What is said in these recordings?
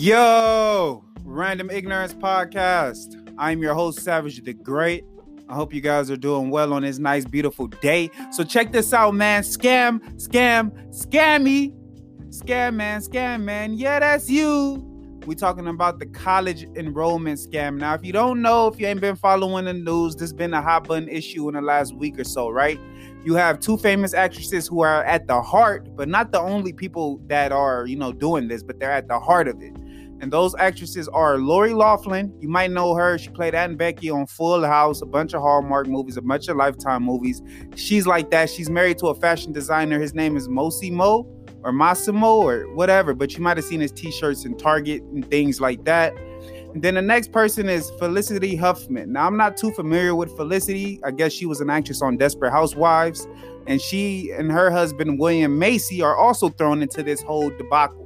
Yo, Random Ignorance Podcast. I'm your host, Savage the Great. I hope you guys are doing well on this nice, beautiful day. So check this out, man. Scam, scam, scammy. Scam man, scam man. Yeah, that's you. We're talking about the college enrollment scam. Now, if you don't know, if you ain't been following the news, this been a hot button issue in the last week or so, right? You have two famous actresses who are at the heart, but not the only people that are, you know, doing this, but they're at the heart of it. And those actresses are Lori Loughlin. You might know her. She played Aunt Becky on Full House, a bunch of Hallmark movies, a bunch of Lifetime movies. She's like that. She's married to a fashion designer. His name is Mosi Mo or Massimo or whatever, but you might have seen his t-shirts in Target and things like that. And then the next person is Felicity Huffman. Now I'm not too familiar with Felicity. I guess she was an actress on Desperate Housewives, and she and her husband William Macy are also thrown into this whole debacle.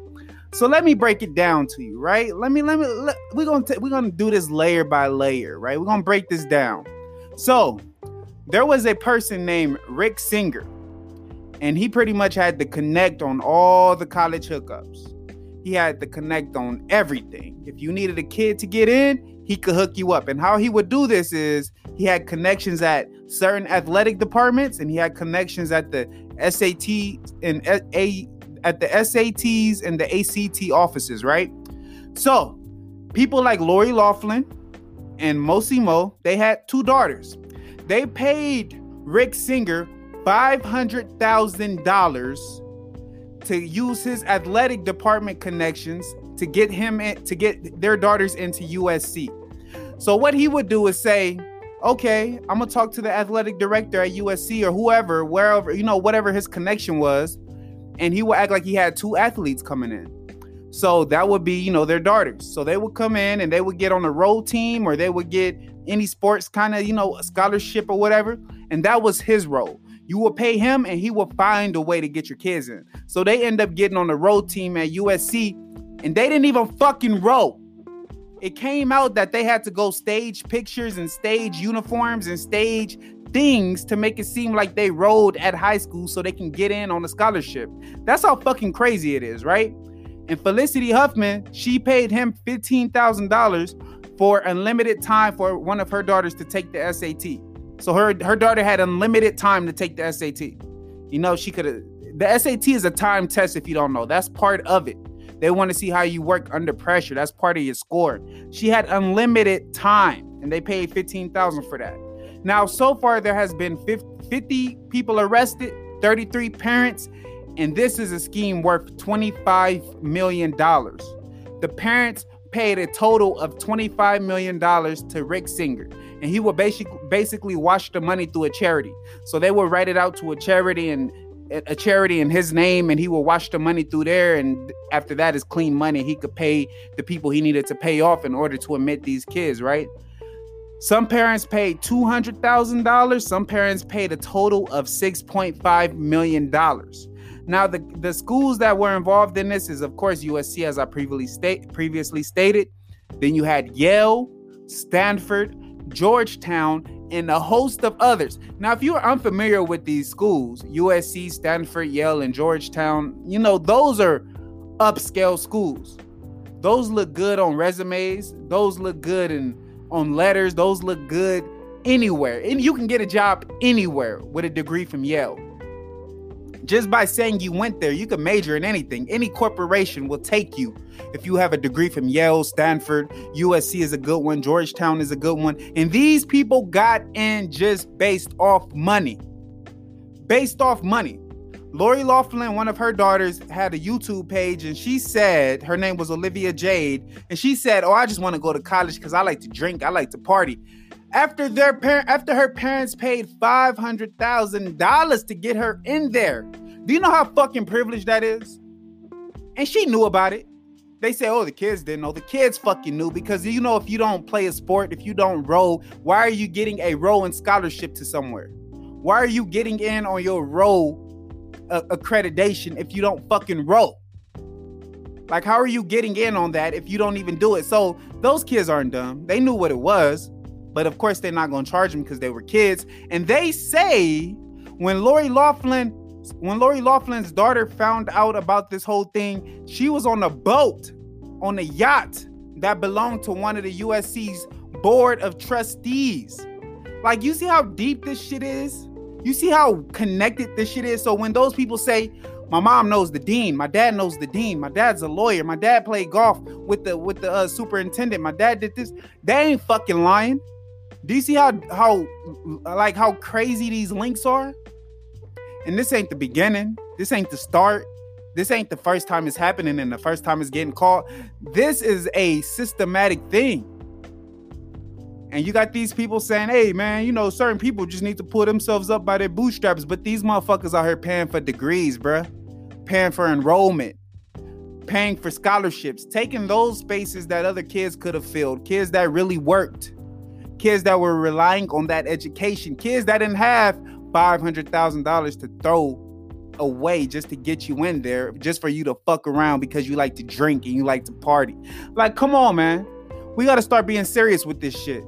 So let me break it down to you, right? Let me let me let, we're gonna we're gonna do this layer by layer, right? We're gonna break this down. So there was a person named Rick Singer and he pretty much had to connect on all the college hookups. He had to connect on everything. If you needed a kid to get in, he could hook you up. And how he would do this is he had connections at certain athletic departments and he had connections at the SAT and A at the SATs and the ACT offices, right? So, people like Lori Loughlin and Mosi Mo, they had two daughters. They paid Rick Singer $500,000 to use his athletic department connections to get him in, to get their daughters into USC. So what he would do is say, "Okay, I'm going to talk to the athletic director at USC or whoever, wherever, you know, whatever his connection was." And he would act like he had two athletes coming in. So that would be, you know, their daughters. So they would come in and they would get on a road team or they would get any sports kind of, you know, scholarship or whatever. And that was his role. You will pay him and he will find a way to get your kids in. So they end up getting on the road team at USC and they didn't even fucking row. It came out that they had to go stage pictures and stage uniforms and stage things to make it seem like they rowed at high school so they can get in on a scholarship. That's how fucking crazy it is, right? And Felicity Huffman, she paid him $15,000 for unlimited time for one of her daughters to take the SAT. So her her daughter had unlimited time to take the SAT. You know, she could have the SAT is a time test if you don't know. That's part of it. They want to see how you work under pressure. That's part of your score. She had unlimited time and they paid 15,000 for that. Now, so far there has been 50 people arrested, 33 parents, and this is a scheme worth 25 million dollars. The parents paid a total of 25 million dollars to Rick Singer and he would basically basically wash the money through a charity. So they would write it out to a charity and a charity in his name and he would wash the money through there and after that is clean money he could pay the people he needed to pay off in order to admit these kids right some parents paid $200000 some parents paid a total of $6.5 million now the, the schools that were involved in this is of course usc as i previously state previously stated then you had yale stanford Georgetown, and a host of others. Now, if you're unfamiliar with these schools, USC, Stanford, Yale, and Georgetown, you know, those are upscale schools. Those look good on resumes, those look good in on letters, those look good anywhere. And you can get a job anywhere with a degree from Yale. Just by saying you went there, you can major in anything. Any corporation will take you if you have a degree from Yale, Stanford, USC is a good one, Georgetown is a good one. And these people got in just based off money. Based off money. Lori Loughlin, one of her daughters, had a YouTube page and she said, her name was Olivia Jade, and she said, Oh, I just want to go to college because I like to drink, I like to party after their parent after her parents paid five hundred thousand dollars to get her in there. Do you know how fucking privileged that is? And she knew about it. They say, oh, the kids didn't know. The kids fucking knew because you know if you don't play a sport, if you don't row, why are you getting a rowing scholarship to somewhere? Why are you getting in on your row accreditation if you don't fucking row? Like, how are you getting in on that if you don't even do it? So those kids aren't dumb. They knew what it was. But of course, they're not going to charge them because they were kids. And they say when Lori Loughlin, when Lori Loughlin's daughter found out about this whole thing, she was on a boat on a yacht that belonged to one of the USC's board of trustees. Like, you see how deep this shit is? You see how connected this shit is? So when those people say, my mom knows the dean, my dad knows the dean, my dad's a lawyer, my dad played golf with the with the uh, superintendent, my dad did this, they ain't fucking lying. Do you see how how like how crazy these links are? And this ain't the beginning. This ain't the start. This ain't the first time it's happening and the first time it's getting caught. This is a systematic thing. And you got these people saying, hey, man, you know, certain people just need to pull themselves up by their bootstraps. But these motherfuckers out here paying for degrees, bruh, paying for enrollment, paying for scholarships, taking those spaces that other kids could have filled, kids that really worked, kids that were relying on that education, kids that didn't have $500,000 to throw away just to get you in there, just for you to fuck around because you like to drink and you like to party. Like, come on, man. We got to start being serious with this shit.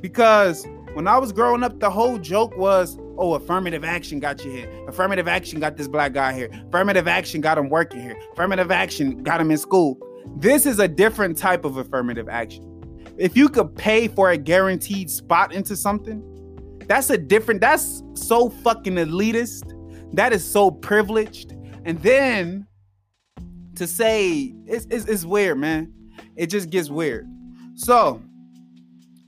Because when I was growing up, the whole joke was, oh, affirmative action got you here. Affirmative action got this black guy here. Affirmative action got him working here. Affirmative action got him in school. This is a different type of affirmative action. If you could pay for a guaranteed spot into something, that's a different, that's so fucking elitist. That is so privileged. And then to say it's, it's, it's weird, man. It just gets weird. So,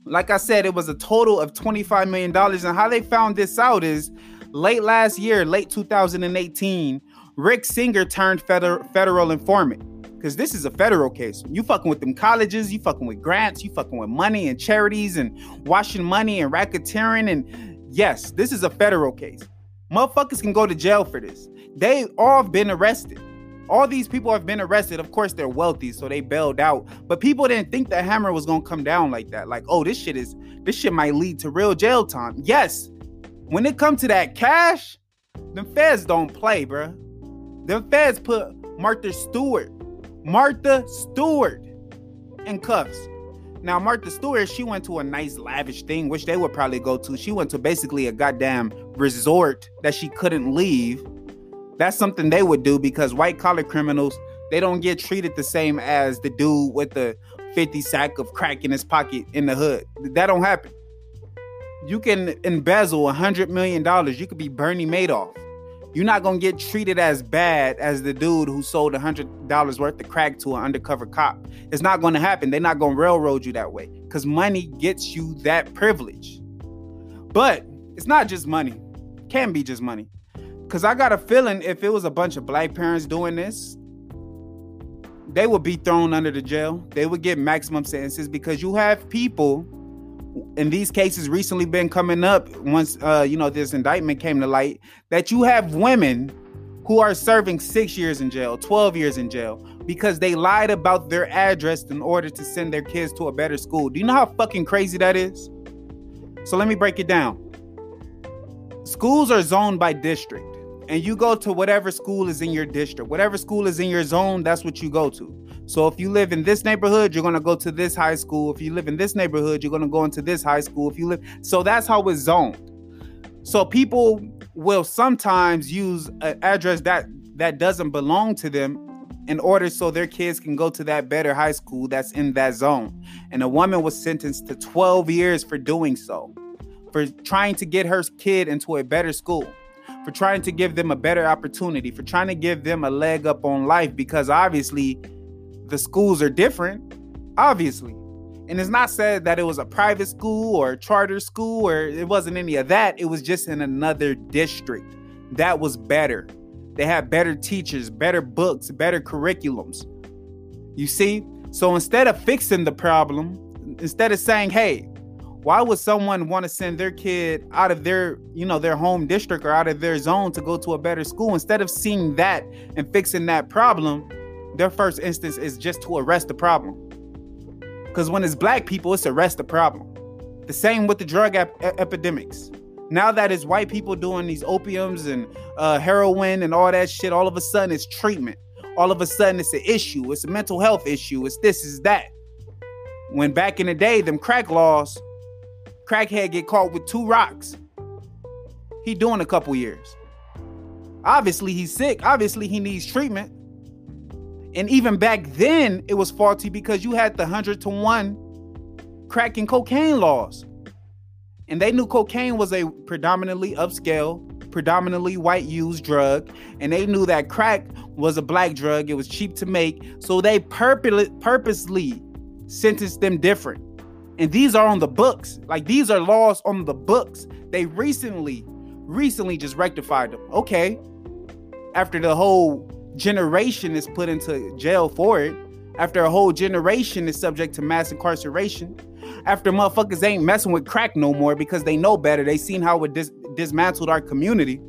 like I said, it was a total of $25 million. And how they found this out is late last year, late 2018, Rick Singer turned federal, federal informant. Because this is a federal case. You fucking with them colleges, you fucking with grants, you fucking with money and charities and washing money and racketeering. And yes, this is a federal case. Motherfuckers can go to jail for this. They all been arrested. All these people have been arrested. Of course, they're wealthy, so they bailed out. But people didn't think the hammer was gonna come down like that. Like, oh, this shit is this shit might lead to real jail time. Yes, when it comes to that cash, the feds don't play, bruh. The feds put Martha Stewart, Martha Stewart, in cuffs. Now, Martha Stewart, she went to a nice lavish thing, which they would probably go to. She went to basically a goddamn resort that she couldn't leave that's something they would do because white collar criminals they don't get treated the same as the dude with the 50 sack of crack in his pocket in the hood. That don't happen. You can embezzle a hundred million dollars. You could be Bernie Madoff. You're not gonna get treated as bad as the dude who sold a hundred dollars worth of crack to an undercover cop. It's not gonna happen. They're not gonna railroad you that way because money gets you that privilege. But it's not just money. Can be just money. Cause I got a feeling if it was a bunch of black parents doing this, they would be thrown under the jail. They would get maximum sentences because you have people in these cases recently been coming up once uh, you know this indictment came to light that you have women who are serving six years in jail, 12 years in jail because they lied about their address in order to send their kids to a better school. Do you know how fucking crazy that is? So let me break it down. Schools are zoned by district and you go to whatever school is in your district. Whatever school is in your zone, that's what you go to. So if you live in this neighborhood, you're to go to this high school. If you live in this neighborhood, you're to go into this high school. If you live So that's how it's zoned. So people will sometimes use an address that that doesn't belong to them in order so their kids can go to that better high school that's in that zone. And a woman was sentenced to 12 years for doing so. For trying to get her kid into a better school for trying to give them a better opportunity, for trying to give them a leg up on life because obviously the schools are different, obviously. And it's not said that it was a private school or a charter school or it wasn't any of that. It was just in another district that was better. They had better teachers, better books, better curriculums. You see? So instead of fixing the problem, instead of saying, hey, why would someone want to send their kid out of their you know their home district or out of their zone to go to a better school? Instead of seeing that and fixing that problem their first instance is just to arrest the problem. Because when it's black people it's arrest the problem. The same with the drug ep- epidemics. Now that it's white people doing these opiums and uh, heroin and all that shit all of a sudden it's treatment. All of a sudden it's an issue. It's a mental health issue. It's this is that. When back in the day them crack laws crackhead get caught with two rocks. He doing a couple years. Obviously, he's sick. Obviously, he needs treatment. And even back then, it was faulty because you had the 100 to 1 crack and cocaine laws. And they knew cocaine was a predominantly upscale, predominantly white used drug. And they knew that crack was a black drug. It was cheap to make. So they purposely sentenced them different. And these are on the books. Like these are laws on the books. They recently, recently just rectified them. Okay. After the whole generation is put into jail for it, after a whole generation is subject to mass incarceration, after motherfuckers ain't messing with crack no more because they know better, they seen how it dis- dismantled our community.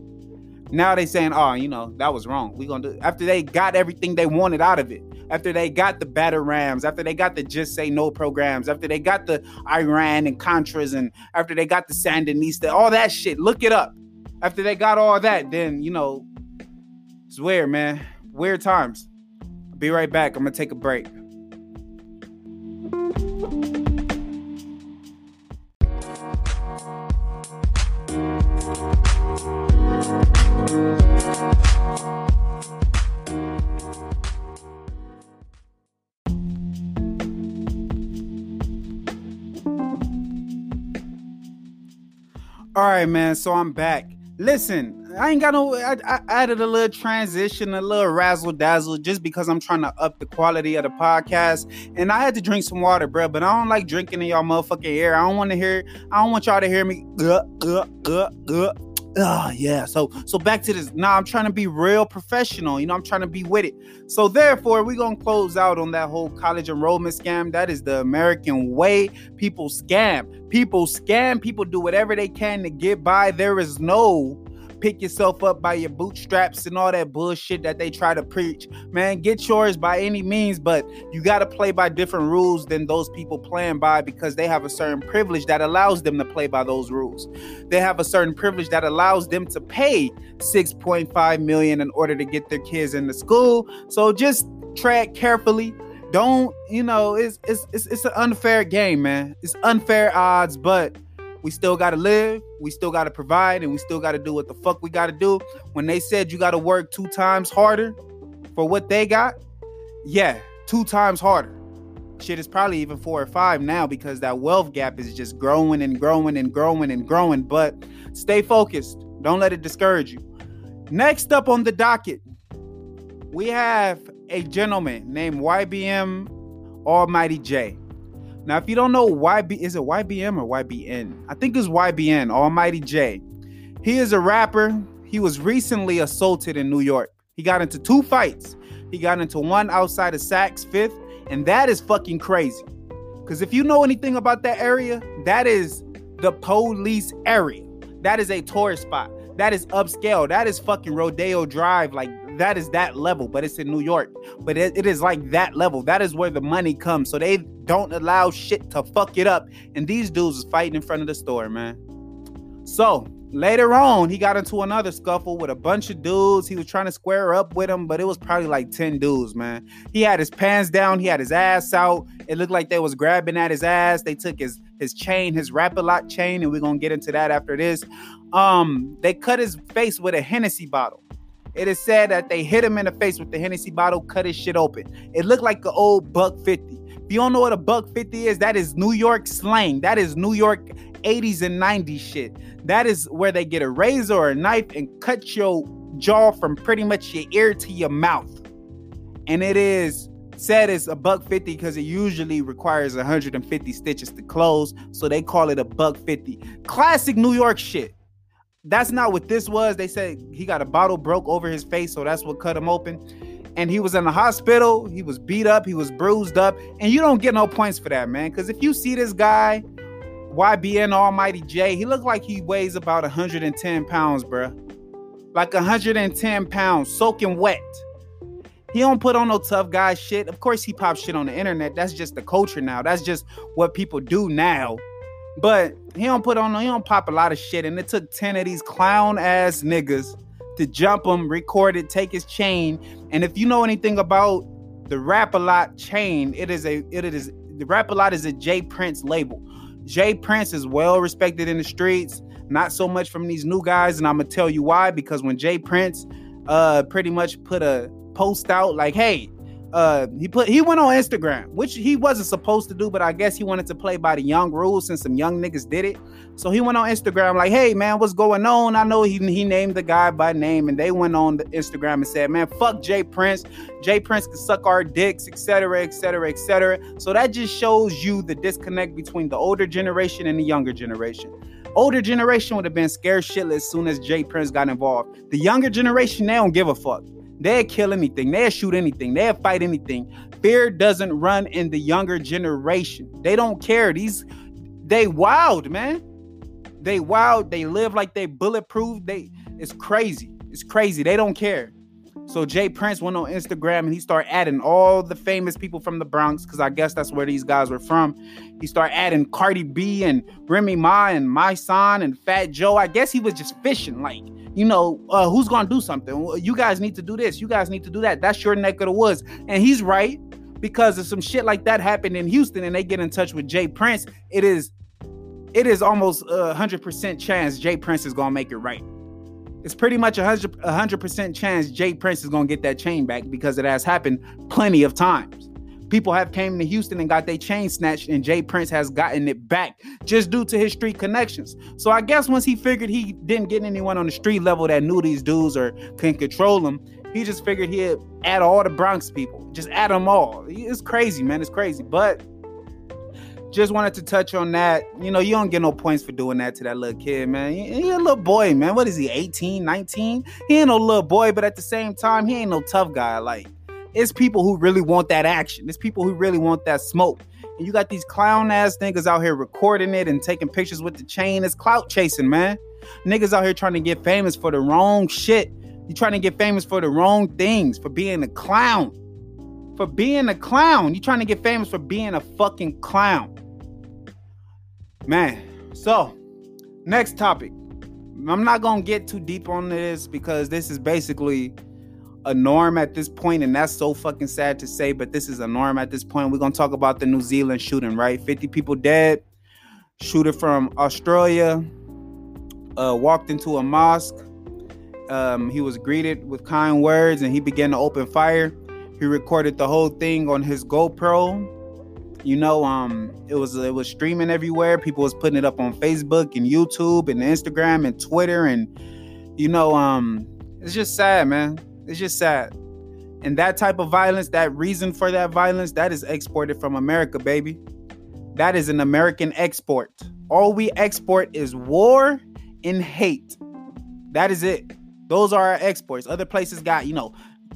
Now they saying, oh, you know, that was wrong. We gonna do after they got everything they wanted out of it, after they got the batter rams, after they got the just say no programs, after they got the Iran and Contras, and after they got the Sandinista, all that shit. Look it up. After they got all that, then you know, it's weird, man. Weird times. be right back. I'm gonna take a break. Right, man. So I'm back. Listen, I ain't got no. I, I added a little transition, a little razzle dazzle, just because I'm trying to up the quality of the podcast. And I had to drink some water, bro. But I don't like drinking in y'all motherfucking air. I don't want to hear. I don't want y'all to hear me. Oh yeah. So so back to this. Now I'm trying to be real professional. You know, I'm trying to be with it. So therefore, we're gonna close out on that whole college enrollment scam. That is the American way. People scam. People scam. People do whatever they can to get by. There is no pick yourself up by your bootstraps and all that bullshit that they try to preach. Man, get yours by any means, but you got to play by different rules than those people playing by because they have a certain privilege that allows them to play by those rules. They have a certain privilege that allows them to pay 6.5 million in order to get their kids into school. So just tread carefully don't you know it's it's it's, it's an unfair game man it's unfair odds but we still got to live, we still got to provide, and we still got to do what the fuck we got to do. When they said you got to work two times harder for what they got, yeah, two times harder. Shit is probably even four or five now because that wealth gap is just growing and growing and growing and growing. But stay focused. Don't let it discourage you. Next up on the docket, we have a gentleman named YBM Almighty J. Now, if you don't know YB, is it YBM or YBN? I think it's YBN, Almighty J. He is a rapper. He was recently assaulted in New York. He got into two fights. He got into one outside of Saks Fifth, and that is fucking crazy. Because if you know anything about that area, that is the police area. That is a tourist spot. That is upscale. That is fucking Rodeo Drive. Like that is that level, but it's in New York. But it, it is like that level. That is where the money comes. So they don't allow shit to fuck it up. And these dudes is fighting in front of the store, man. So later on, he got into another scuffle with a bunch of dudes. He was trying to square up with them, but it was probably like 10 dudes, man. He had his pants down, he had his ass out. It looked like they was grabbing at his ass. They took his his chain, his Rap-A-Lot chain, and we're gonna get into that after this. Um, they cut his face with a Hennessy bottle. It is said that they hit him in the face with the Hennessy bottle, cut his shit open. It looked like an old buck 50. If you don't know what a buck 50 is, that is New York slang. That is New York 80s and 90s shit. That is where they get a razor or a knife and cut your jaw from pretty much your ear to your mouth. And it is said it's a buck 50 because it usually requires 150 stitches to close. So they call it a buck 50. Classic New York shit. That's not what this was. They said he got a bottle broke over his face, so that's what cut him open. And he was in the hospital. He was beat up. He was bruised up. And you don't get no points for that, man. Because if you see this guy, YBN Almighty J, he looked like he weighs about 110 pounds, bruh. Like 110 pounds, soaking wet. He don't put on no tough guy shit. Of course, he pops shit on the internet. That's just the culture now. That's just what people do now. But he don't put on, he don't pop a lot of shit. And it took 10 of these clown ass niggas to jump him, record it, take his chain. And if you know anything about the Rap-A-Lot chain, it is a, it is, the Rap-A-Lot is a J Prince label. J Prince is well respected in the streets, not so much from these new guys. And I'm gonna tell you why, because when J Prince uh pretty much put a post out like, hey, uh he put he went on Instagram, which he wasn't supposed to do, but I guess he wanted to play by the young rules since some young niggas did it. So he went on Instagram like, "Hey man, what's going on?" I know he he named the guy by name, and they went on the Instagram and said, "Man, fuck Jay Prince. Jay Prince can suck our dicks, etc., etc., etc." So that just shows you the disconnect between the older generation and the younger generation. Older generation would have been scared shitless as soon as Jay Prince got involved. The younger generation, they don't give a fuck. They'll kill anything. They'll shoot anything. They'll fight anything. Fear doesn't run in the younger generation. They don't care. These they wild, man. They wild. They live like they bulletproof. They it's crazy. It's crazy. They don't care. So J. Prince went on Instagram and he started adding all the famous people from the Bronx, because I guess that's where these guys were from. He started adding Cardi B and Remy Ma and My Son and Fat Joe. I guess he was just fishing, like, you know, uh, who's gonna do something? You guys need to do this. You guys need to do that. That's your neck of the woods. And he's right because if some shit like that happened in Houston and they get in touch with Jay Prince, it is it is almost a hundred percent chance Jay Prince is gonna make it right it's pretty much a hundred percent chance Jay Prince is gonna get that chain back because it has happened plenty of times. People have came to Houston and got their chain snatched, and Jay Prince has gotten it back just due to his street connections. So I guess once he figured he didn't get anyone on the street level that knew these dudes or can control them, he just figured he'd add all the Bronx people, just add them all. It's crazy, man. It's crazy, but just wanted to touch on that. You know, you don't get no points for doing that to that little kid, man. He, he a little boy, man. What is he, 18, 19? He ain't no little boy, but at the same time, he ain't no tough guy. Like, it's people who really want that action. It's people who really want that smoke. And you got these clown ass niggas out here recording it and taking pictures with the chain. It's clout chasing, man. Niggas out here trying to get famous for the wrong shit. You trying to get famous for the wrong things, for being a clown. For being a clown. You trying to get famous for being a fucking clown. Man, so next topic. I'm not gonna get too deep on this because this is basically a norm at this point, and that's so fucking sad to say, but this is a norm at this point. We're gonna talk about the New Zealand shooting, right? 50 people dead. Shooter from Australia uh, walked into a mosque. Um, he was greeted with kind words and he began to open fire. He recorded the whole thing on his GoPro you know um it was it was streaming everywhere people was putting it up on facebook and youtube and instagram and twitter and you know um it's just sad man it's just sad. And that type of violence that reason for that violence that is exported from america baby. That is an american export. All we export is war and hate. That is it. Those are our exports. Other places got you know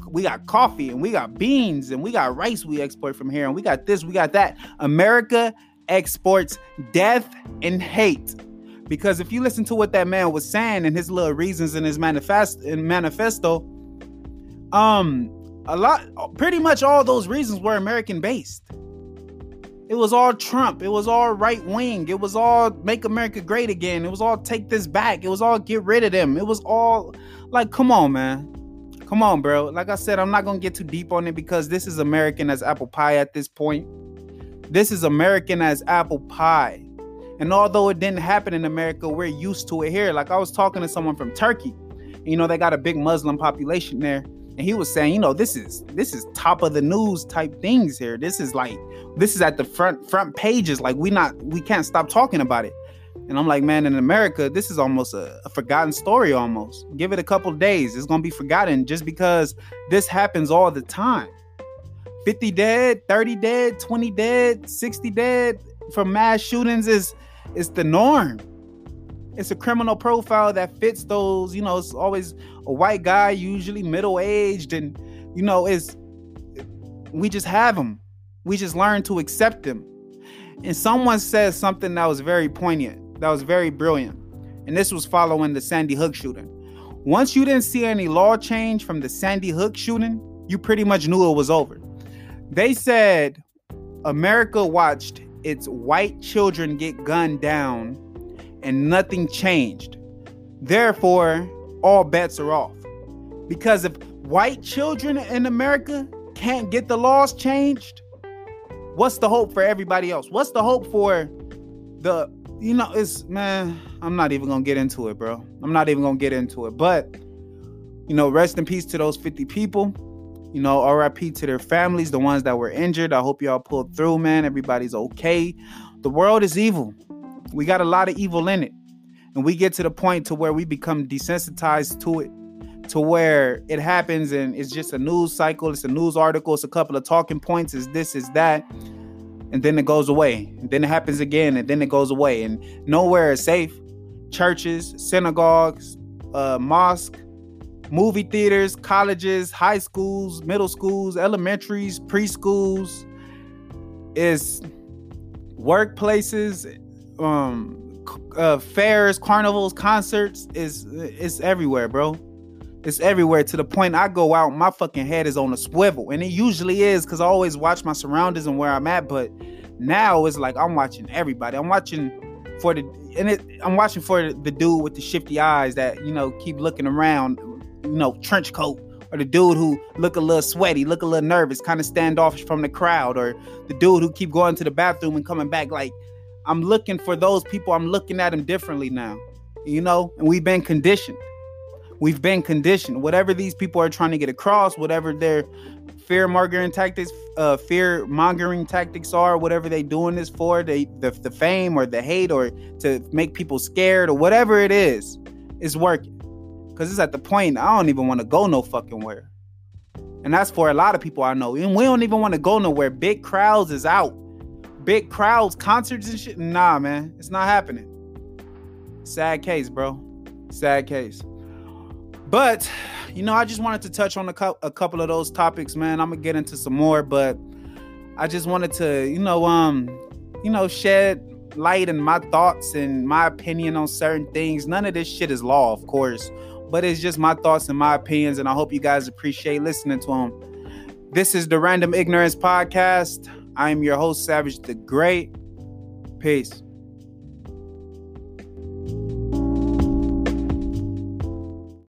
we got coffee and we got beans and we got rice we export from here and we got this, we got that. America exports death and hate. Because if you listen to what that man was saying and his little reasons in his manifest in manifesto, um, a lot, pretty much all those reasons were American based. It was all Trump. It was all right wing. It was all make America great again. It was all take this back. It was all get rid of them. It was all like, come on, man. Come on, bro. Like I said, I'm not gonna get too deep on it because this is American as apple pie at this point. This is American as apple pie. And although it didn't happen in America, we're used to it here. Like I was talking to someone from Turkey. You know, they got a big Muslim population there. And he was saying, you know, this is this is top of the news type things here. This is like this is at the front front pages. Like we not we can't stop talking about it. And I'm like, man, in America, this is almost a, a forgotten story almost. Give it a couple days. It's to be forgotten just because this happens all the time. 50 dead, 30 dead, 20 dead, 60 dead from mass shootings is is the norm. It's a criminal profile that fits those, you know, it's always a white guy, usually middle-aged and you know, is we just have them. We just learn to accept them. And someone said something that was very poignant that was very brilliant. And this was following the Sandy Hook shooting. Once you didn't see any law change from the Sandy Hook shooting, you pretty much knew it was over. They said America watched its white children get gunned down and nothing changed. Therefore, all bets are off. Because if white children in America can't get the laws changed, what's the hope for everybody else? What's the hope for the you know, it's man, I'm not even gonna get into it, bro. I'm not even gonna get into it. But you know, rest in peace to those 50 people. You know, RIP to their families, the ones that were injured. I hope y'all pulled through, man. Everybody's okay. The world is evil. We got a lot of evil in it. And we get to the point to where we become desensitized to it, to where it happens and it's just a news cycle, it's a news article, it's a couple of talking points, is this, is that. And then it goes away. And then it happens again, and then it goes away. And nowhere is safe. Churches, synagogues, uh, mosque, movie theaters, colleges, high schools, middle schools, elementaries, preschools, is workplaces, um, uh, fairs, carnivals, concerts is it's everywhere, bro. It's everywhere to the point I go out, my fucking head is on a swivel, and it usually is because I always watch my surroundings and where I'm at. But now it's like I'm watching everybody. I'm watching for the and it, I'm watching for the dude with the shifty eyes that you know keep looking around, you know, trench coat, or the dude who look a little sweaty, look a little nervous, kind of standoffish from the crowd, or the dude who keep going to the bathroom and coming back like I'm looking for those people. I'm looking at them differently now, you know, and we've been conditioned. We've been conditioned. Whatever these people are trying to get across, whatever their fear mongering tactics, uh, fear mongering tactics are, whatever they doing this for, they the, the fame or the hate or to make people scared or whatever it is, is working. Cause it's at the point I don't even want to go no fucking where. And that's for a lot of people I know. And we don't even want to go nowhere. Big crowds is out big crowds, concerts and shit. Nah, man, it's not happening. Sad case, bro. Sad case. But you know, I just wanted to touch on a, cu- a couple of those topics, man. I'm gonna get into some more, but I just wanted to, you know, um, you know, shed light and my thoughts and my opinion on certain things. None of this shit is law, of course, but it's just my thoughts and my opinions, and I hope you guys appreciate listening to them. This is the Random Ignorance Podcast. I am your host, Savage the Great. Peace.